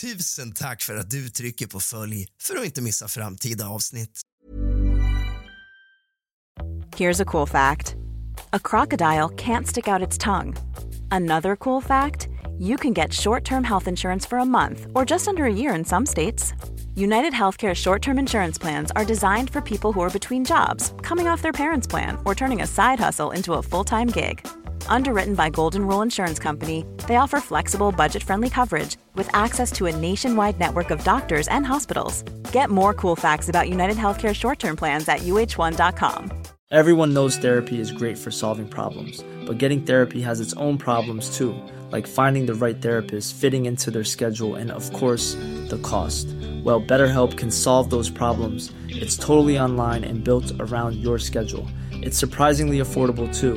Tusen tack för att du trycker på följ för att inte missa framtida avsnitt. Here's a cool fact a crocodile can't stick out its tongue. Another cool fact you can get short term health insurance for a month or just under a year in some states. United Healthcare short term insurance plans are designed for people who are between jobs, coming off their parents' plan, or turning a side hustle into a full time gig. Underwritten by Golden Rule Insurance Company, they offer flexible, budget friendly coverage with access to a nationwide network of doctors and hospitals. Get more cool facts about United Healthcare short term plans at uh1.com. Everyone knows therapy is great for solving problems, but getting therapy has its own problems too, like finding the right therapist, fitting into their schedule, and of course, the cost. Well, BetterHelp can solve those problems. It's totally online and built around your schedule. It's surprisingly affordable too.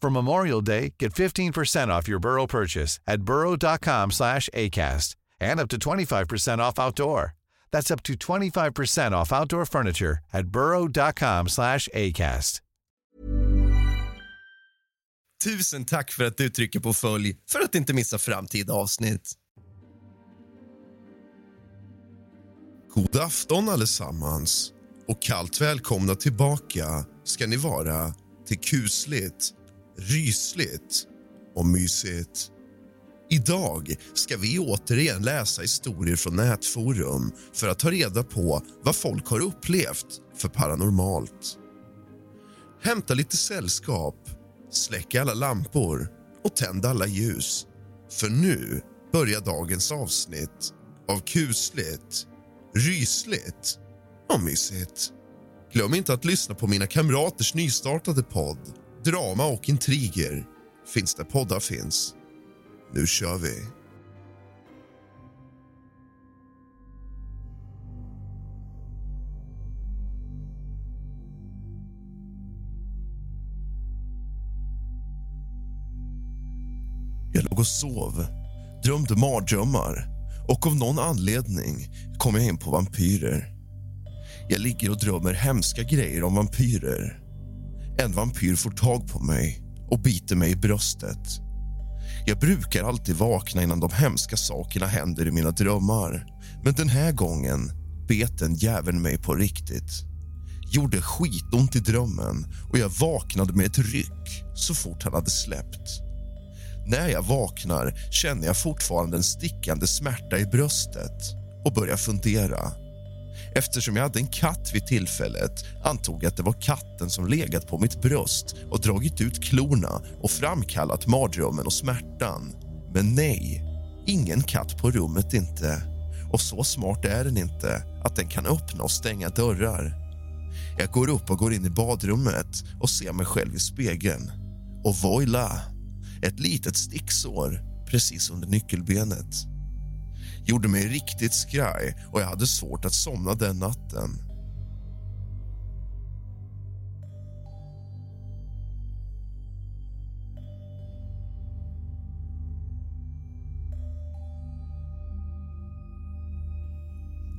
For Memorial Day, get 15% off your Burrow purchase at burrow.com slash ACAST and up to 25% off outdoor. That's up to 25% off outdoor furniture at burrow.com slash ACAST. Tusen tack för att du trycker på följ för att inte missa framtida avsnitt. God afton allesammans och kallt välkomna tillbaka ska ni vara till kusligt, rysligt och mysigt. Idag ska vi återigen läsa historier från nätforum för att ta reda på vad folk har upplevt för paranormalt. Hämta lite sällskap, släck alla lampor och tänd alla ljus. För nu börjar dagens avsnitt av kusligt, rysligt och mysigt. Glöm inte att lyssna på mina kamraters nystartade podd Drama och intriger finns där poddar finns. Nu kör vi. Jag låg och sov, drömde mardrömmar och av någon anledning kom jag in på vampyrer. Jag ligger och drömmer hemska grejer om vampyrer. En vampyr får tag på mig och biter mig i bröstet. Jag brukar alltid vakna innan de hemska sakerna händer i mina drömmar. Men den här gången bet den jäveln mig på riktigt. Gjorde skitont i drömmen och jag vaknade med ett ryck så fort han hade släppt. När jag vaknar känner jag fortfarande en stickande smärta i bröstet och börjar fundera. Eftersom jag hade en katt vid tillfället antog jag att det var katten som legat på mitt bröst och dragit ut klorna och framkallat mardrömmen och smärtan. Men nej, ingen katt på rummet inte. Och så smart är den inte att den kan öppna och stänga dörrar. Jag går upp och går in i badrummet och ser mig själv i spegeln. Och voila! Ett litet sticksår precis under nyckelbenet. Gjorde mig riktigt skraj och jag hade svårt att somna den natten.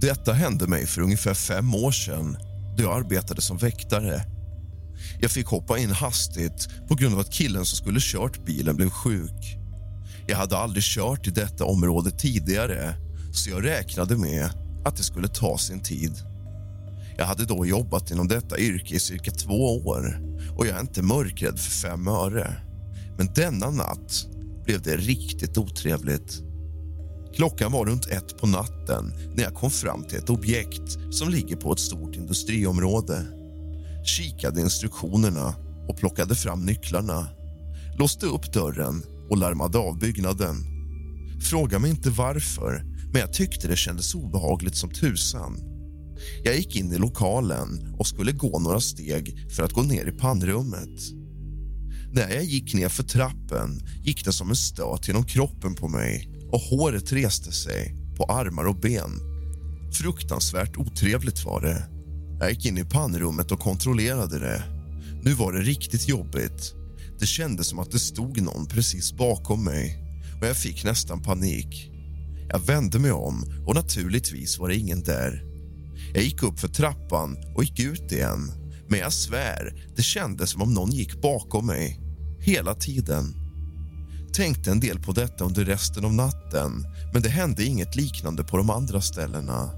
Detta hände mig för ungefär fem år sedan då jag arbetade som väktare. Jag fick hoppa in hastigt på grund av att killen som skulle kört bilen blev sjuk. Jag hade aldrig kört i detta område tidigare så jag räknade med att det skulle ta sin tid. Jag hade då jobbat inom detta yrke i cirka två år och jag är inte mörkrädd för fem öre. Men denna natt blev det riktigt otrevligt. Klockan var runt ett på natten när jag kom fram till ett objekt som ligger på ett stort industriområde. Kikade instruktionerna och plockade fram nycklarna. Låste upp dörren och larmade av byggnaden. Fråga mig inte varför, men jag tyckte det kändes obehagligt som tusan. Jag gick in i lokalen och skulle gå några steg för att gå ner i pannrummet. När jag gick ner för trappen gick det som en stöt genom kroppen på mig och håret reste sig på armar och ben. Fruktansvärt otrevligt var det. Jag gick in i pannrummet och kontrollerade det. Nu var det riktigt jobbigt. Det kändes som att det stod någon precis bakom mig och jag fick nästan panik. Jag vände mig om och naturligtvis var det ingen där. Jag gick upp för trappan och gick ut igen. Men jag svär, det kändes som om någon gick bakom mig. Hela tiden. Tänkte en del på detta under resten av natten men det hände inget liknande på de andra ställena.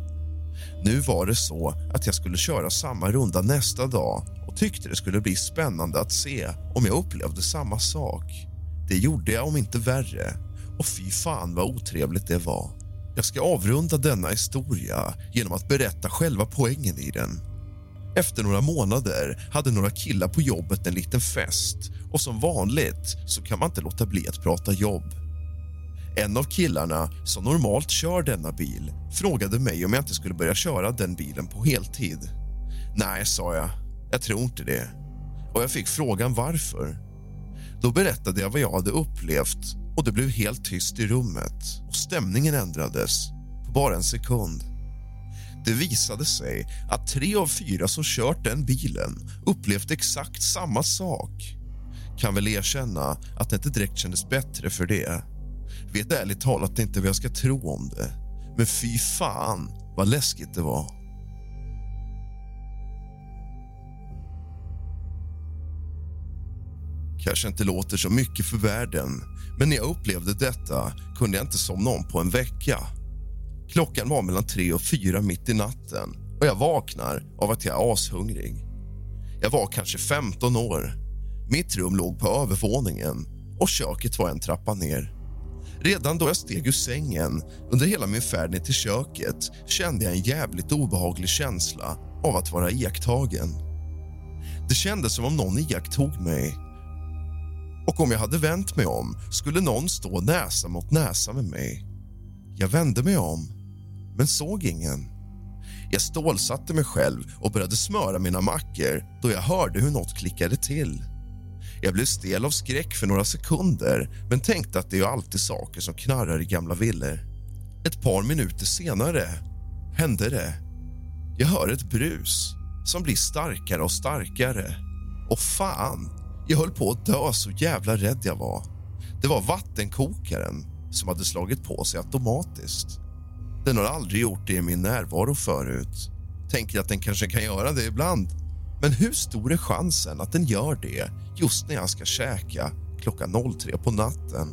Nu var det så att jag skulle köra samma runda nästa dag och tyckte det skulle bli spännande att se om jag upplevde samma sak. Det gjorde jag, om inte värre. Och fy fan vad otrevligt det var. Jag ska avrunda denna historia genom att berätta själva poängen i den. Efter några månader hade några killar på jobbet en liten fest och som vanligt så kan man inte låta bli att prata jobb. En av killarna som normalt kör denna bil frågade mig om jag inte skulle börja köra den bilen på heltid. Nej, sa jag. Jag tror inte det. Och jag fick frågan varför. Då berättade jag vad jag hade upplevt och det blev helt tyst i rummet och stämningen ändrades på bara en sekund. Det visade sig att tre av fyra som kört den bilen upplevt exakt samma sak. Kan väl erkänna att det inte direkt kändes bättre för det. Vet ärligt talat inte vad jag ska tro om det. Men fy fan vad läskigt det var. Kanske inte låter så mycket för världen men när jag upplevde detta kunde jag inte somna om på en vecka. Klockan var mellan tre och fyra mitt i natten och jag vaknar av att jag är ashungrig. Jag var kanske 15 år. Mitt rum låg på övervåningen och köket var en trappa ner. Redan då jag steg ur sängen under hela min färd ner till köket kände jag en jävligt obehaglig känsla av att vara iakttagen. Det kändes som om någon iakttog mig och om jag hade vänt mig om skulle någon stå näsa mot näsa med mig. Jag vände mig om, men såg ingen. Jag stålsatte mig själv och började smöra mina mackor då jag hörde hur något klickade till. Jag blev stel av skräck för några sekunder men tänkte att det är alltid saker som knarrar i gamla villor. Ett par minuter senare hände det. Jag hör ett brus som blir starkare och starkare. Och fan, jag höll på att dö så jävla rädd jag var. Det var vattenkokaren som hade slagit på sig automatiskt. Den har aldrig gjort det i min närvaro förut. Tänker att den kanske kan göra det ibland. Men hur stor är chansen att den gör det just när jag ska käka klockan 03 på natten?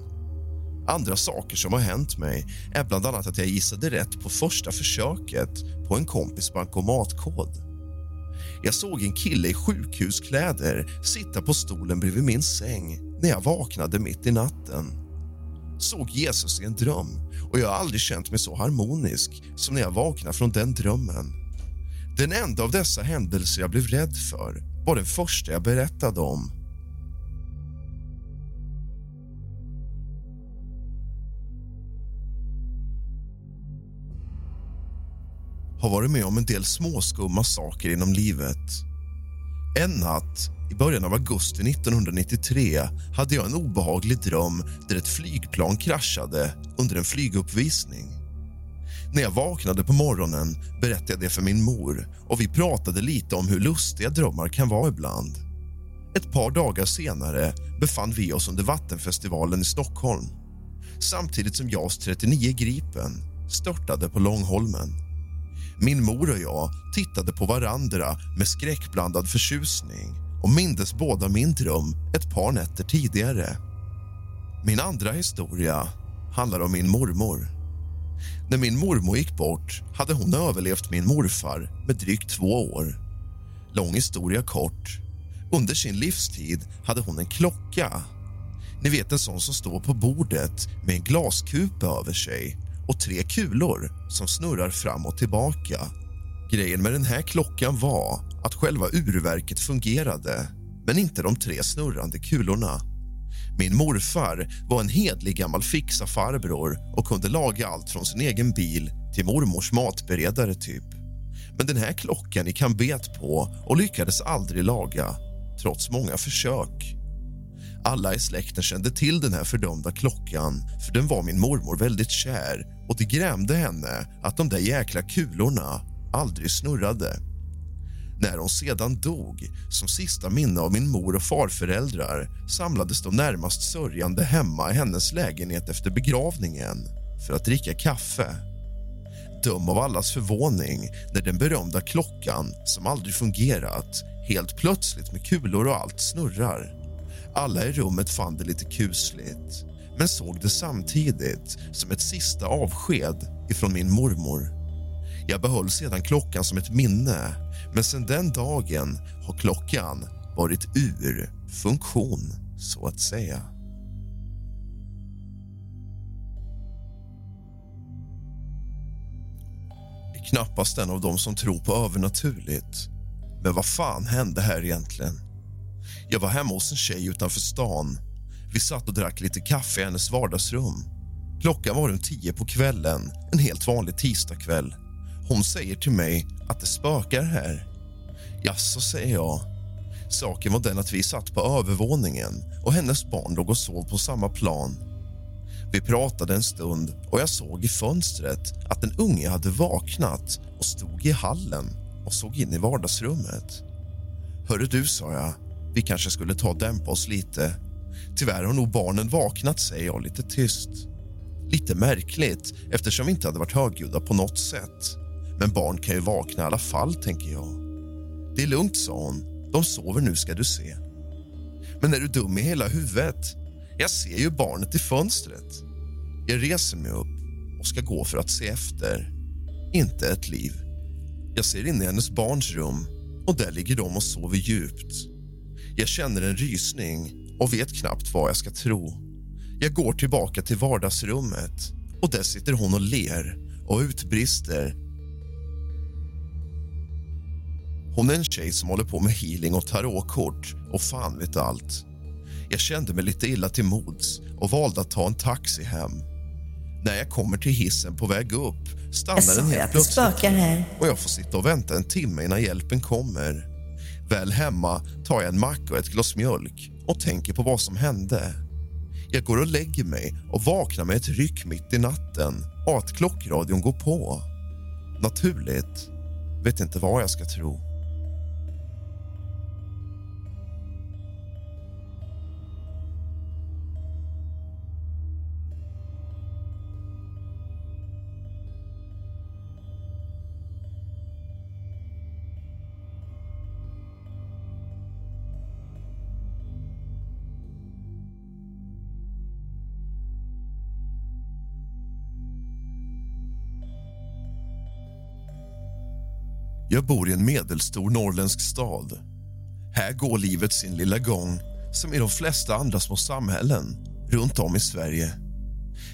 Andra saker som har hänt mig är bland annat att jag gissade rätt på första försöket på en kompis bankomatkod. Jag såg en kille i sjukhuskläder sitta på stolen bredvid min säng när jag vaknade mitt i natten. Såg Jesus i en dröm och jag har aldrig känt mig så harmonisk som när jag vaknade från den drömmen. Den enda av dessa händelser jag blev rädd för var den första jag berättade om. Har varit med om en del småskumma saker inom livet. En natt i början av augusti 1993 hade jag en obehaglig dröm där ett flygplan kraschade under en flyguppvisning. När jag vaknade på morgonen berättade jag det för min mor och vi pratade lite om hur lustiga drömmar kan vara ibland. Ett par dagar senare befann vi oss under Vattenfestivalen i Stockholm samtidigt som JAS 39 Gripen störtade på Långholmen. Min mor och jag tittade på varandra med skräckblandad förtjusning och mindes båda min dröm ett par nätter tidigare. Min andra historia handlar om min mormor. När min mormor gick bort hade hon överlevt min morfar med drygt två år. Lång historia kort. Under sin livstid hade hon en klocka. Ni vet en sån som står på bordet med en glaskupa över sig och tre kulor som snurrar fram och tillbaka. Grejen med den här klockan var att själva urverket fungerade men inte de tre snurrande kulorna. Min morfar var en hedlig gammal fixa-farbror och kunde laga allt från sin egen bil till mormors matberedare, typ. Men den här klockan gick han bet på och lyckades aldrig laga, trots många försök. Alla i släkten kände till den här fördömda klockan för den var min mormor väldigt kär och det grämde henne att de där jäkla kulorna aldrig snurrade. När hon sedan dog, som sista minne av min mor och farföräldrar samlades de närmast sörjande hemma i hennes lägenhet efter begravningen för att dricka kaffe. Döm av allas förvåning när den berömda klockan, som aldrig fungerat helt plötsligt med kulor och allt snurrar. Alla i rummet fann det lite kusligt men såg det samtidigt som ett sista avsked ifrån min mormor. Jag behöll sedan klockan som ett minne men sen den dagen har klockan varit ur funktion, så att säga. är knappast en av dem som tror på övernaturligt. Men vad fan hände här egentligen? Jag var hemma hos en tjej utanför stan. Vi satt och drack lite kaffe i hennes vardagsrum. Klockan var runt tio på kvällen, en helt vanlig tisdagkväll. Hon säger till mig att det spökar här. Jaså, säger jag. Saken var den att vi satt på övervåningen och hennes barn låg och sov på samma plan. Vi pratade en stund och jag såg i fönstret att en unge hade vaknat och stod i hallen och såg in i vardagsrummet. Hörru du, sa jag, vi kanske skulle ta och dämpa oss lite. Tyvärr har nog barnen vaknat, säger jag lite tyst. Lite märkligt eftersom vi inte hade varit högljudda på något sätt. Men barn kan ju vakna i alla fall, tänker jag. Det är lugnt, sa hon. De sover nu, ska du se. Men är du dum i hela huvudet? Jag ser ju barnet i fönstret. Jag reser mig upp och ska gå för att se efter. Inte ett liv. Jag ser in i hennes barns rum och där ligger de och sover djupt. Jag känner en rysning och vet knappt vad jag ska tro. Jag går tillbaka till vardagsrummet och där sitter hon och ler och utbrister. Hon är en tjej som håller på med healing och tarotkort och fan vet allt. Jag kände mig lite illa till mods och valde att ta en taxi hem. När jag kommer till hissen på väg upp stannar den helt plötsligt och jag får sitta och vänta en timme innan hjälpen kommer. Väl hemma tar jag en macka och ett glas mjölk och tänker på vad som hände. Jag går och lägger mig och vaknar med ett ryck mitt i natten och att klockradion går på. Naturligt. Vet inte vad jag ska tro. Jag bor i en medelstor norrländsk stad. Här går livet sin lilla gång som i de flesta andra små samhällen runt om i Sverige.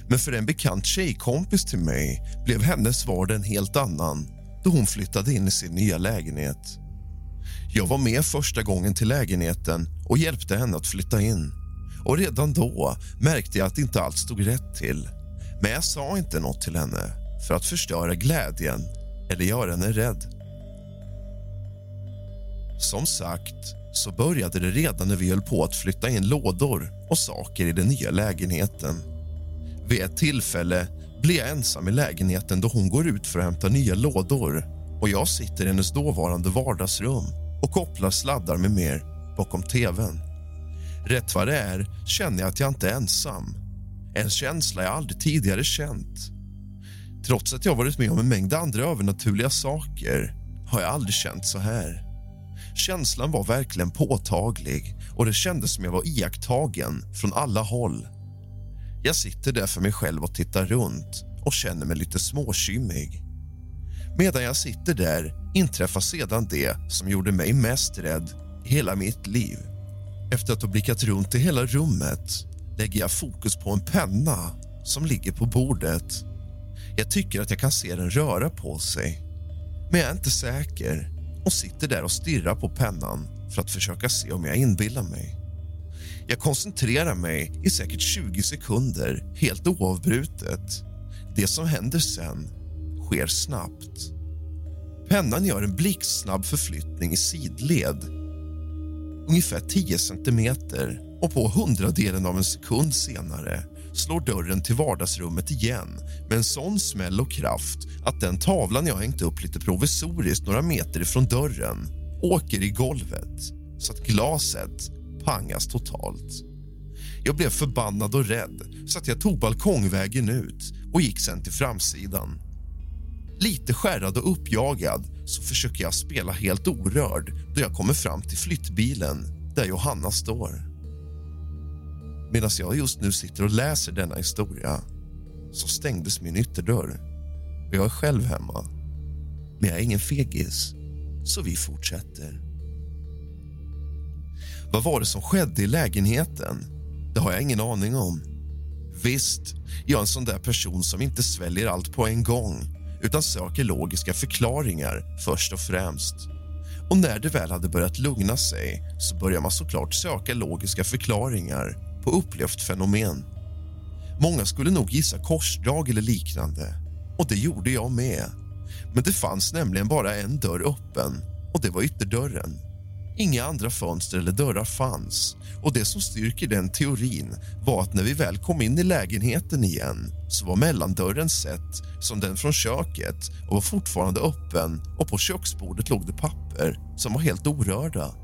Men för en bekant tjejkompis till mig blev hennes vardag en helt annan då hon flyttade in i sin nya lägenhet. Jag var med första gången till lägenheten och hjälpte henne att flytta in. Och Redan då märkte jag att inte allt stod rätt till. Men jag sa inte något till henne för att förstöra glädjen eller göra henne rädd. Som sagt så började det redan när vi höll på att flytta in lådor och saker i den nya lägenheten. Vid ett tillfälle blir jag ensam i lägenheten då hon går ut för att hämta nya lådor och jag sitter i hennes dåvarande vardagsrum och kopplar sladdar med mer bakom tvn. Rätt vad det är känner jag att jag inte är ensam. En känsla jag aldrig tidigare känt. Trots att jag varit med om en mängd andra övernaturliga saker har jag aldrig känt så här. Känslan var verkligen påtaglig och det kändes som jag var iakttagen från alla håll. Jag sitter där för mig själv och tittar runt och känner mig lite småkymmig. Medan jag sitter där inträffar sedan det som gjorde mig mest rädd i hela mitt liv. Efter att ha blickat runt i hela rummet lägger jag fokus på en penna som ligger på bordet. Jag tycker att jag kan se den röra på sig, men jag är inte säker och sitter där och stirrar på pennan för att försöka se om jag inbillar mig. Jag koncentrerar mig i säkert 20 sekunder, helt oavbrutet. Det som händer sen sker snabbt. Pennan gör en blixtsnabb förflyttning i sidled ungefär 10 centimeter och på hundradelen av en sekund senare slår dörren till vardagsrummet igen med en sån smäll och kraft att den tavlan jag hängt upp lite provisoriskt några meter ifrån dörren åker i golvet så att glaset pangas totalt. Jag blev förbannad och rädd så att jag tog balkongvägen ut och gick sen till framsidan. Lite skärrad och uppjagad så försöker jag spela helt orörd då jag kommer fram till flyttbilen där Johanna står. Medan jag just nu sitter och läser denna historia så stängdes min ytterdörr och jag är själv hemma. Men jag är ingen fegis, så vi fortsätter. Vad var det som skedde i lägenheten? Det har jag ingen aning om. Visst, jag är en sån där person som inte sväljer allt på en gång utan söker logiska förklaringar först och främst. Och när det väl hade börjat lugna sig så börjar man såklart söka logiska förklaringar på upplevt fenomen. Många skulle nog gissa korsdrag eller liknande och det gjorde jag med. Men det fanns nämligen bara en dörr öppen och det var ytterdörren. Inga andra fönster eller dörrar fanns och det som styrker den teorin var att när vi väl kom in i lägenheten igen så var mellandörren sett som den från köket och var fortfarande öppen och på köksbordet låg det papper som var helt orörda.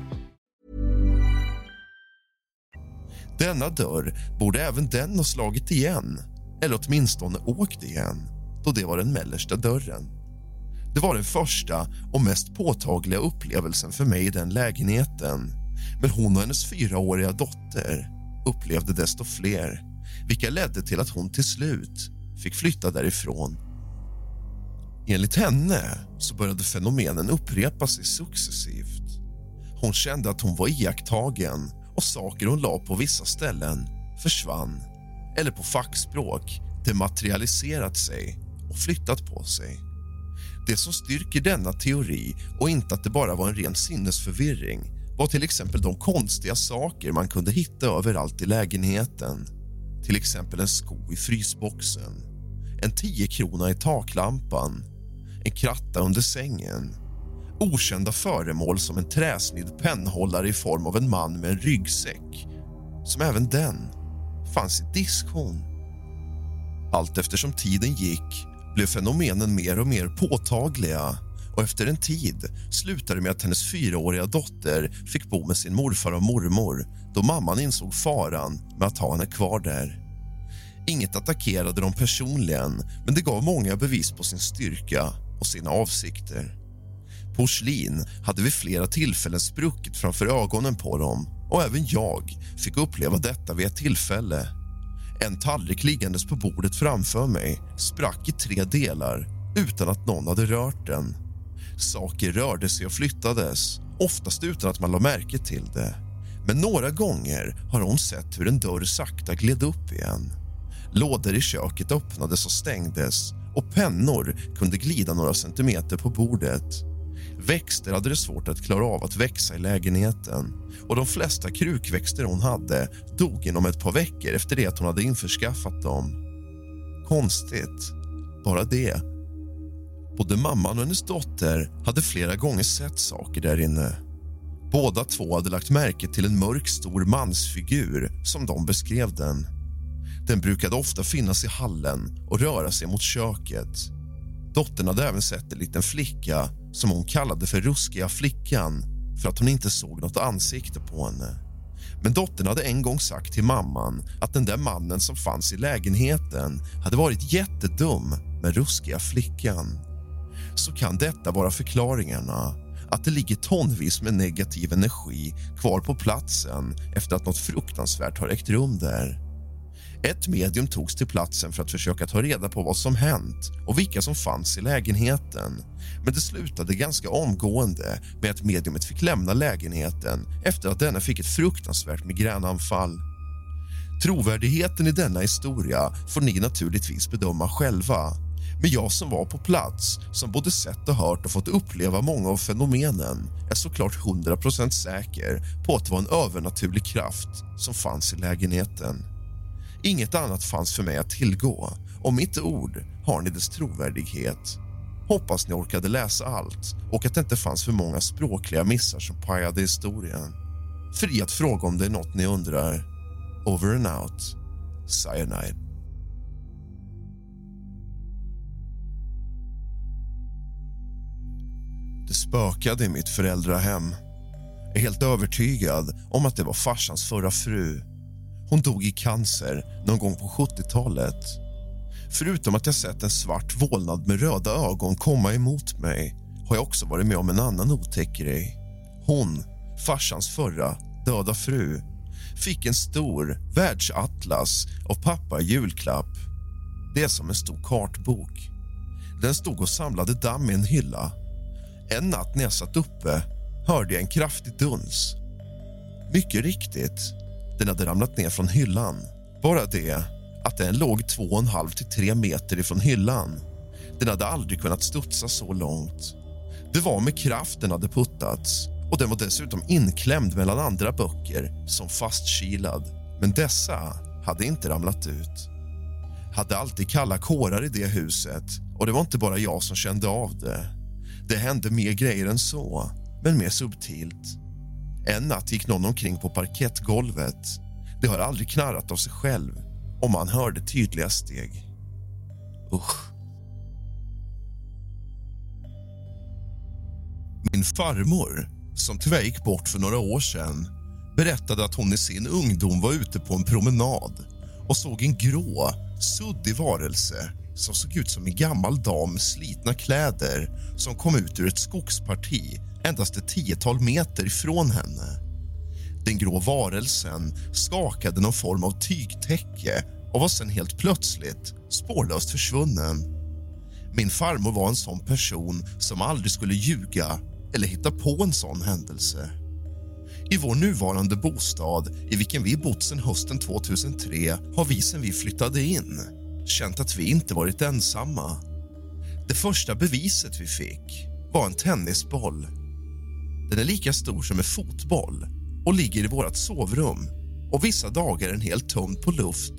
Denna dörr borde även den ha slagit igen, eller åtminstone åkt igen, då det var den mellersta dörren. Det var den första och mest påtagliga upplevelsen för mig i den lägenheten. Men hon och hennes fyraåriga dotter upplevde desto fler vilka ledde till att hon till slut fick flytta därifrån. Enligt henne så började fenomenen upprepa sig successivt. Hon kände att hon var iakttagen och saker hon la på vissa ställen försvann eller på fackspråk dematerialiserat sig och flyttat på sig. Det som styrker denna teori och inte att det bara var en ren sinnesförvirring var till exempel de konstiga saker man kunde hitta överallt i lägenheten. Till exempel en sko i frysboxen, en 10 krona i taklampan, en kratta under sängen okända föremål som en träsnidd pennhållare i form av en man med en ryggsäck som även den fanns i diskhon. Allt eftersom tiden gick blev fenomenen mer och mer påtagliga och efter en tid slutade det med att hennes fyraåriga dotter fick bo med sin morfar och mormor då mamman insåg faran med att ha henne kvar där. Inget attackerade dem personligen, men det gav många bevis på sin styrka och sina avsikter. Porslin hade vid flera tillfällen spruckit framför ögonen på dem och även jag fick uppleva detta vid ett tillfälle. En tallrik liggandes på bordet framför mig sprack i tre delar utan att någon hade rört den. Saker rörde sig och flyttades, oftast utan att man lade märke till det. Men några gånger har hon sett hur en dörr sakta gled upp igen. Lådor i köket öppnades och stängdes och pennor kunde glida några centimeter på bordet. Växter hade det svårt att klara av att växa i lägenheten och de flesta krukväxter hon hade dog inom ett par veckor efter det att hon hade införskaffat dem. Konstigt, bara det. Både mamman och hennes dotter hade flera gånger sett saker där inne. Båda två hade lagt märke till en mörk stor mansfigur som de beskrev den. Den brukade ofta finnas i hallen och röra sig mot köket. Dottern hade även sett en liten flicka som hon kallade för Ruskiga flickan för att hon inte såg något ansikte på henne. Men dottern hade en gång sagt till mamman att den där mannen som fanns i lägenheten hade varit jättedum med Ruskiga flickan. Så kan detta vara förklaringarna att det ligger tonvis med negativ energi kvar på platsen efter att något fruktansvärt har ägt rum där. Ett medium togs till platsen för att försöka ta reda på vad som hänt och vilka som fanns i lägenheten. Men det slutade ganska omgående med att mediumet fick lämna lägenheten efter att denna fick ett fruktansvärt migränanfall. Trovärdigheten i denna historia får ni naturligtvis bedöma själva. Men jag som var på plats, som både sett och hört och fått uppleva många av fenomenen är såklart 100% säker på att det var en övernaturlig kraft som fanns i lägenheten. Inget annat fanns för mig att tillgå och mitt ord har ni dess trovärdighet. Hoppas ni orkade läsa allt och att det inte fanns för många språkliga missar som pajade historien. Fri att fråga om det är något ni undrar. Over and out. Cyanide. Det spökade i mitt föräldrahem. Jag är helt övertygad om att det var farsans förra fru. Hon dog i cancer någon gång på 70-talet. Förutom att jag sett en svart vålnad med röda ögon komma emot mig har jag också varit med om en annan otäck grej. Hon, farsans förra döda fru fick en stor världsatlas av pappa i julklapp. Det är som en stor kartbok. Den stod och samlade damm i en hylla. En natt när jag satt uppe hörde jag en kraftig duns. Mycket riktigt, den hade ramlat ner från hyllan. Bara det att den låg 2,5 till 3 meter ifrån hyllan. Den hade aldrig kunnat studsa så långt. Det var med kraft den hade puttats och den var dessutom inklämd mellan andra böcker som fastkilad. Men dessa hade inte ramlat ut. Hade alltid kalla kårar i det huset och det var inte bara jag som kände av det. Det hände mer grejer än så, men mer subtilt. En natt gick någon omkring på parkettgolvet. Det har aldrig knarrat av sig själv och man hörde tydliga steg. Usch. Min farmor, som tyvärr gick bort för några år sedan berättade att hon i sin ungdom var ute på en promenad och såg en grå, suddig varelse som såg ut som en gammal dam med slitna kläder som kom ut ur ett skogsparti endast ett tiotal meter ifrån henne. Den grå varelsen skakade någon form av tygtäcke och var sen helt plötsligt spårlöst försvunnen. Min farmor var en sån person som aldrig skulle ljuga eller hitta på en sån händelse. I vår nuvarande bostad, i vilken vi bott sedan hösten 2003 har vi sen vi flyttade in känt att vi inte varit ensamma. Det första beviset vi fick var en tennisboll. Den är lika stor som en fotboll och ligger i vårt sovrum. Och Vissa dagar är den helt tömd på luft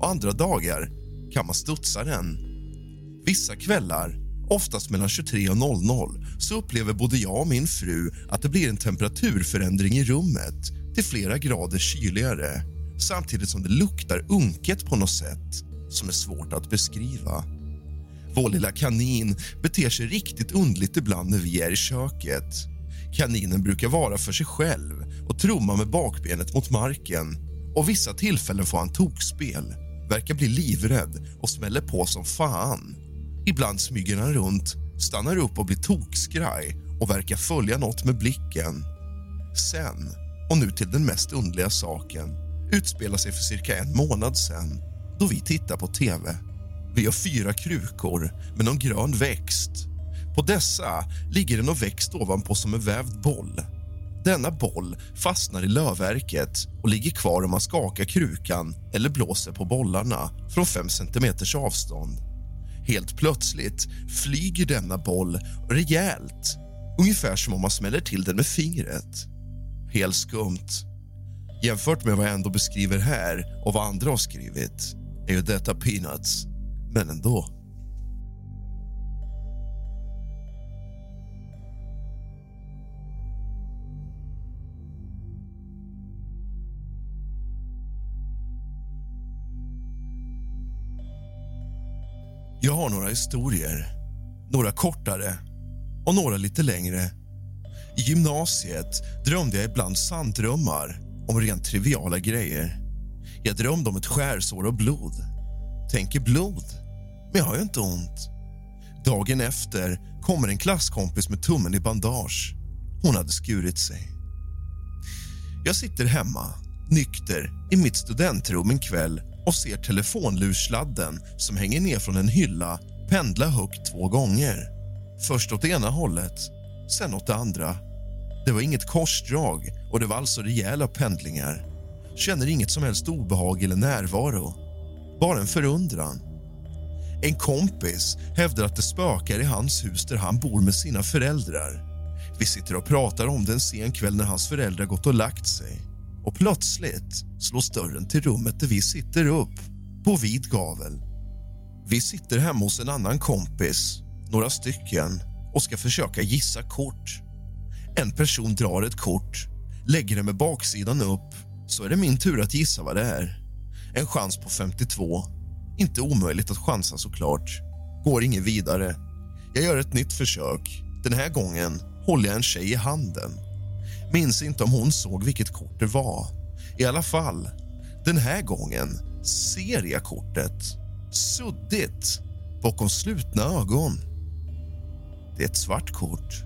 och andra dagar kan man studsa den. Vissa kvällar, oftast mellan 23 och 00 så upplever både jag och min fru att det blir en temperaturförändring i rummet till flera grader kyligare samtidigt som det luktar unket på något sätt som är svårt att beskriva. Vår lilla kanin beter sig riktigt undligt ibland när vi är i köket. Kaninen brukar vara för sig själv och trumma med bakbenet mot marken. Och vissa tillfällen får han tokspel, verkar bli livrädd och smäller på som fan. Ibland smyger han runt, stannar upp och blir tokskraj och verkar följa något med blicken. Sen, och nu till den mest underliga saken, utspelar sig för cirka en månad sen då vi tittar på tv. Vi har fyra krukor med någon grön växt. På dessa ligger en växt ovanpå som en vävd boll. Denna boll fastnar i lövverket och ligger kvar om man skakar krukan eller blåser på bollarna från 5 centimeters avstånd. Helt plötsligt flyger denna boll rejält Ungefär som om man smäller till den med fingret. Helt skumt. Jämfört med vad jag ändå beskriver här och vad andra har skrivit är ju detta peanuts, men ändå. Jag har några historier. Några kortare och några lite längre. I gymnasiet drömde jag ibland sanddrömmar om rent triviala grejer. Jag drömde om ett skärsår och blod. Tänker blod, men jag har ju inte ont. Dagen efter kommer en klasskompis med tummen i bandage. Hon hade skurit sig. Jag sitter hemma, nykter, i mitt studentrum en kväll och ser telefonlursladden som hänger ner från en hylla pendla högt två gånger. Först åt ena hållet, sen åt det andra. Det var inget korsdrag och det var alltså rejäla pendlingar. Känner inget som helst obehag eller närvaro. Bara en förundran. En kompis hävdar att det spökar i hans hus där han bor med sina föräldrar. Vi sitter och pratar om det en sen kväll när hans föräldrar gått och lagt sig. Och plötsligt slås dörren till rummet där vi sitter upp, på vid gavel. Vi sitter hemma hos en annan kompis, några stycken och ska försöka gissa kort. En person drar ett kort, lägger det med baksidan upp så är det min tur att gissa vad det är. En chans på 52. Inte omöjligt att chansa såklart. Går inget vidare. Jag gör ett nytt försök. Den här gången håller jag en tjej i handen. Minns inte om hon såg vilket kort det var. I alla fall, den här gången ser jag kortet. Suddigt, bakom slutna ögon. Det är ett svart kort.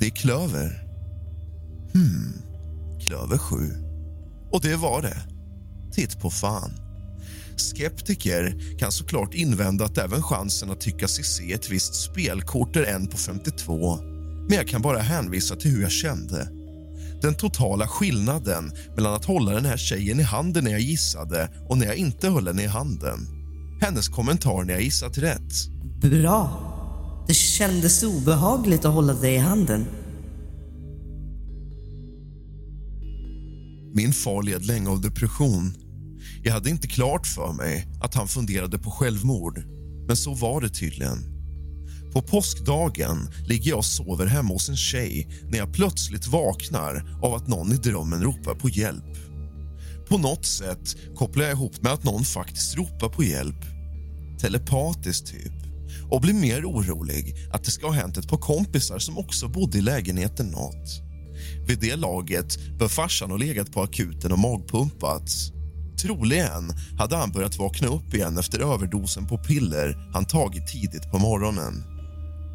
Det är klöver. Hmm, klöver sju. Och det var det. Titt på fan. Skeptiker kan såklart invända att även chansen att tycka sig se ett visst spelkort är en på 52 men jag kan bara hänvisa till hur jag kände. Den totala skillnaden mellan att hålla den här tjejen i handen när jag gissade och när jag inte höll henne i handen. Hennes kommentar när jag gissat rätt. Bra. Det kändes obehagligt att hålla dig i handen. Min far led länge av depression. Jag hade inte klart för mig att han funderade på självmord, men så var det tydligen. På påskdagen ligger jag och sover hemma hos en tjej när jag plötsligt vaknar av att någon i drömmen ropar på hjälp. På något sätt kopplar jag ihop med att någon faktiskt ropar på hjälp. Telepatiskt, typ. Och blir mer orolig att det ska ha hänt ett par kompisar som också bodde i lägenheten något. Vid det laget bör farsan ha legat på akuten och magpumpats. Troligen hade han börjat vakna upp igen efter överdosen på piller han tagit tidigt på morgonen.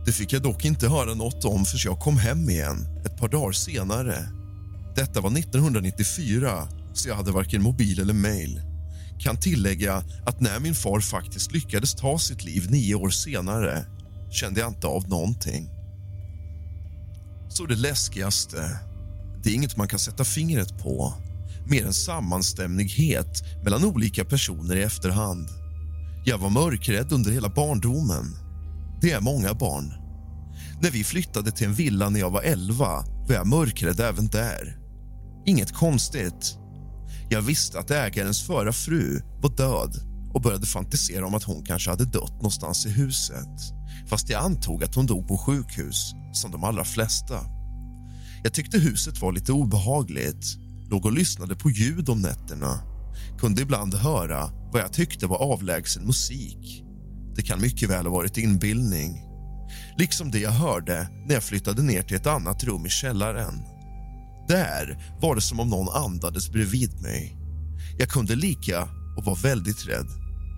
Det fick jag dock inte höra något om förrän jag kom hem igen ett par dagar senare. Detta var 1994, så jag hade varken mobil eller mejl. Kan tillägga att när min far faktiskt lyckades ta sitt liv nio år senare kände jag inte av någonting. Så det läskigaste, det är inget man kan sätta fingret på mer en sammanstämmighet mellan olika personer i efterhand. Jag var mörkrädd under hela barndomen. Det är många barn. När vi flyttade till en villa när jag var 11 var jag mörkrädd även där. Inget konstigt. Jag visste att ägarens förra fru var död och började fantisera om att hon kanske hade dött någonstans i huset fast jag antog att hon dog på sjukhus, som de allra flesta. Jag tyckte huset var lite obehagligt låg och lyssnade på ljud om nätterna kunde ibland höra vad jag tyckte var avlägsen musik. Det kan mycket väl ha varit inbildning. Liksom det jag hörde när jag flyttade ner till ett annat rum i källaren. Där var det som om någon andades bredvid mig. Jag kunde lika och var väldigt rädd.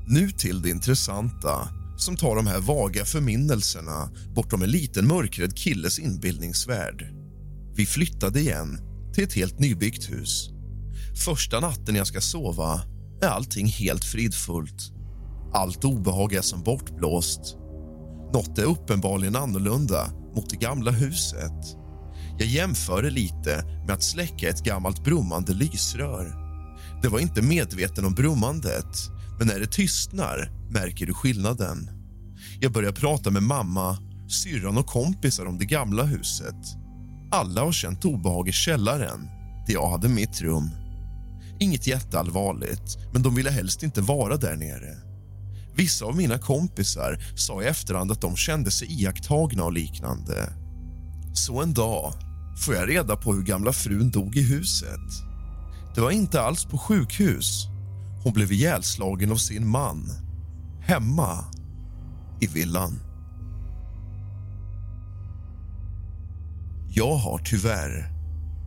Nu till det intressanta som tar de här vaga förminnelserna bortom en liten mörkrädd killes inbildningsvärld. Vi flyttade igen till ett helt nybyggt hus. Första natten jag ska sova är allting helt fridfullt. Allt obehag är som bortblåst. Något är uppenbarligen annorlunda mot det gamla huset. Jag jämför det lite med att släcka ett gammalt brummande lysrör. Det var inte medveten om brummandet, men när det tystnar märker du skillnaden. Jag börjar prata med mamma syrran och kompisar om det gamla huset. Alla har känt obehag i källaren, där jag hade mitt rum. Inget jätteallvarligt, men de ville helst inte vara där nere. Vissa av mina kompisar sa i efterhand att de kände sig iakttagna och liknande. Så en dag får jag reda på hur gamla frun dog i huset. Det var inte alls på sjukhus. Hon blev ihjälslagen av sin man. Hemma i villan. Jag har tyvärr,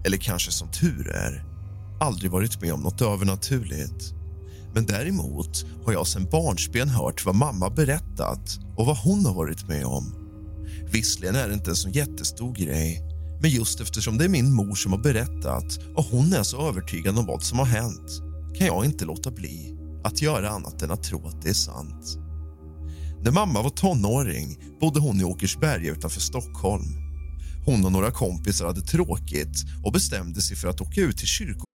eller kanske som tur är, aldrig varit med om något övernaturligt. Men däremot har jag sedan barnsben hört vad mamma berättat och vad hon har varit med om. Visserligen är det inte en så jättestor grej men just eftersom det är min mor som har berättat och hon är så övertygad om vad som har hänt kan jag inte låta bli att göra annat än att tro att det är sant. När mamma var tonåring bodde hon i Åkersberga utanför Stockholm. Hon och några kompisar hade tråkigt och bestämde sig för att åka ut till kyrkogården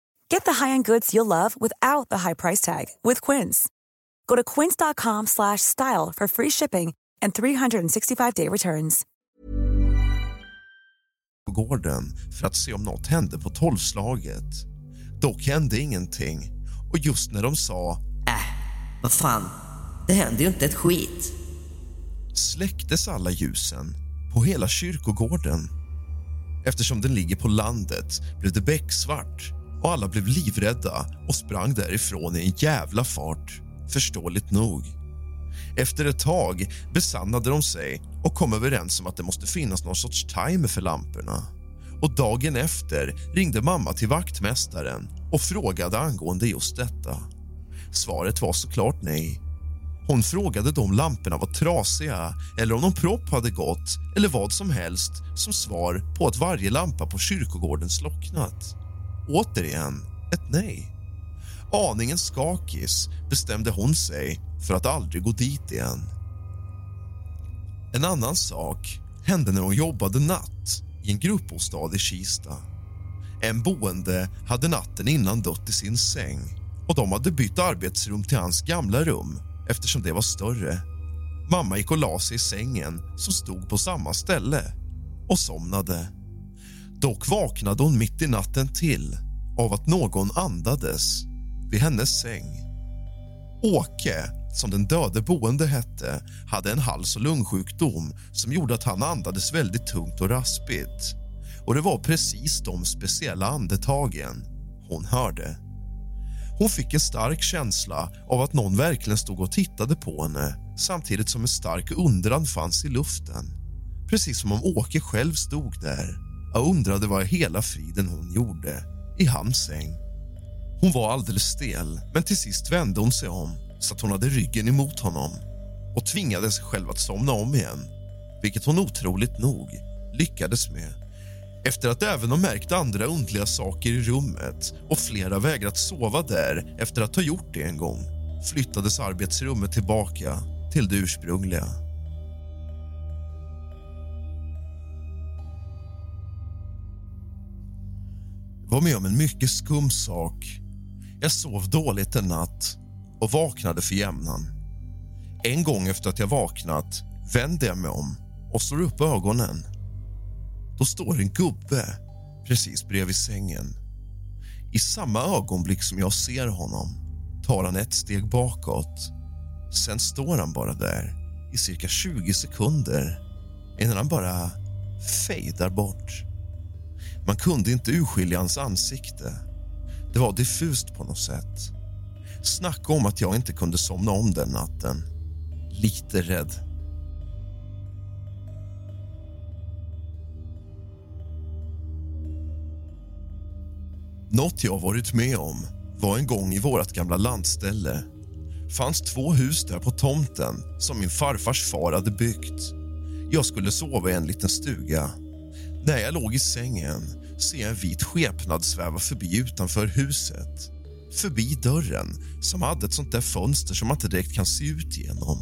Get the high-end goods you'll love without the high price tag with Quince. Go to quince.com/style for free shipping and 365-day returns. gården för att se om något hände på tolvslaget. Dock hände ingenting och just när de sa Äh, vad fan. Det händer ju inte ett skit. släcktes alla ljusen på hela kyrkogården. Eftersom den ligger på landet blev det becksvart och alla blev livrädda och sprang därifrån i en jävla fart. Förståeligt nog. Efter ett tag besannade de sig och kom överens om att det måste finnas någon sorts timer för lamporna. Och Dagen efter ringde mamma till vaktmästaren och frågade angående just detta. Svaret var såklart nej. Hon frågade då om lamporna var trasiga eller om någon propp hade gått eller vad som helst som svar på att varje lampa på kyrkogården slocknat. Återigen ett nej. Aningen skakis bestämde hon sig för att aldrig gå dit igen. En annan sak hände när hon jobbade natt i en gruppbostad i Kista. En boende hade natten innan dött i sin säng och de hade bytt arbetsrum till hans gamla rum eftersom det var större. Mamma gick och la sig i sängen som stod på samma ställe och somnade. Dock vaknade hon mitt i natten till av att någon andades vid hennes säng. Åke, som den döde boende hette, hade en hals och lungsjukdom som gjorde att han andades väldigt tungt och raspigt. Och Det var precis de speciella andetagen hon hörde. Hon fick en stark känsla av att någon verkligen stod och tittade på henne samtidigt som en stark undran fanns i luften. Precis som om Åke själv stod där och undrade vad i hela friden hon gjorde i hans säng. Hon var alldeles stel, men till sist vände hon sig om så att hon hade ryggen emot honom och tvingade sig själv att somna om igen vilket hon otroligt nog lyckades med. Efter att även ha märkt andra undliga saker i rummet och flera vägrat sova där efter att ha gjort det en gång flyttades arbetsrummet tillbaka till det ursprungliga. Var med om en mycket skum sak. Jag sov dåligt en natt och vaknade för jämnan. En gång efter att jag vaknat vänder jag mig om och slår upp ögonen. Då står en gubbe precis bredvid sängen. I samma ögonblick som jag ser honom tar han ett steg bakåt. Sen står han bara där i cirka 20 sekunder innan han bara fejdar bort. Man kunde inte urskilja hans ansikte. Det var diffust på något sätt. Snacka om att jag inte kunde somna om den natten. Lite rädd. Något jag varit med om var en gång i vårt gamla landställe fanns två hus där på tomten som min farfars far hade byggt. Jag skulle sova i en liten stuga. När jag låg i sängen ser jag en vit skepnad sväva förbi utanför huset. Förbi dörren, som hade ett sånt där fönster som man inte direkt kan se ut genom.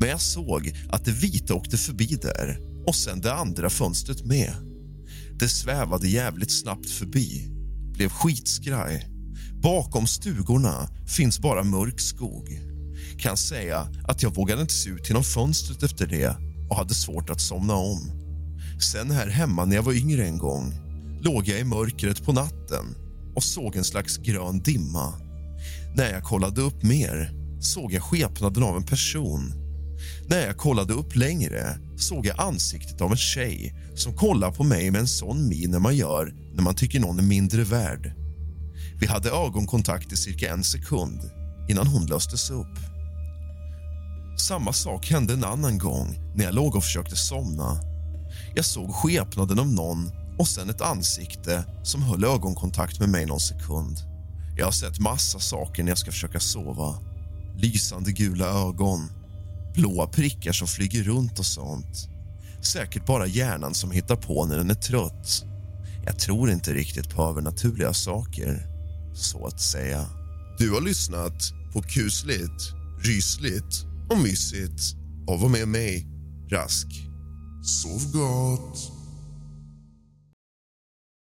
Men jag såg att det vita åkte förbi där och sen det andra fönstret med. Det svävade jävligt snabbt förbi, blev skitskraj. Bakom stugorna finns bara mörk skog. Kan säga att jag vågade inte se ut genom fönstret efter det och hade svårt att somna om. Sen här hemma när jag var yngre en gång låg jag i mörkret på natten och såg en slags grön dimma. När jag kollade upp mer såg jag skepnaden av en person. När jag kollade upp längre såg jag ansiktet av en tjej som kollar på mig med en sån min när man gör när man tycker någon är mindre värd. Vi hade ögonkontakt i cirka en sekund innan hon löstes upp. Samma sak hände en annan gång när jag låg och försökte somna. Jag såg skepnaden av någon och sen ett ansikte som höll ögonkontakt med mig någon sekund. Jag har sett massa saker när jag ska försöka sova. Lysande gula ögon, blåa prickar som flyger runt och sånt. Säkert bara hjärnan som hittar på när den är trött. Jag tror inte riktigt på övernaturliga saker, så att säga. Du har lyssnat på kusligt, rysligt och mysigt av och med mig, Rask. Sov gott!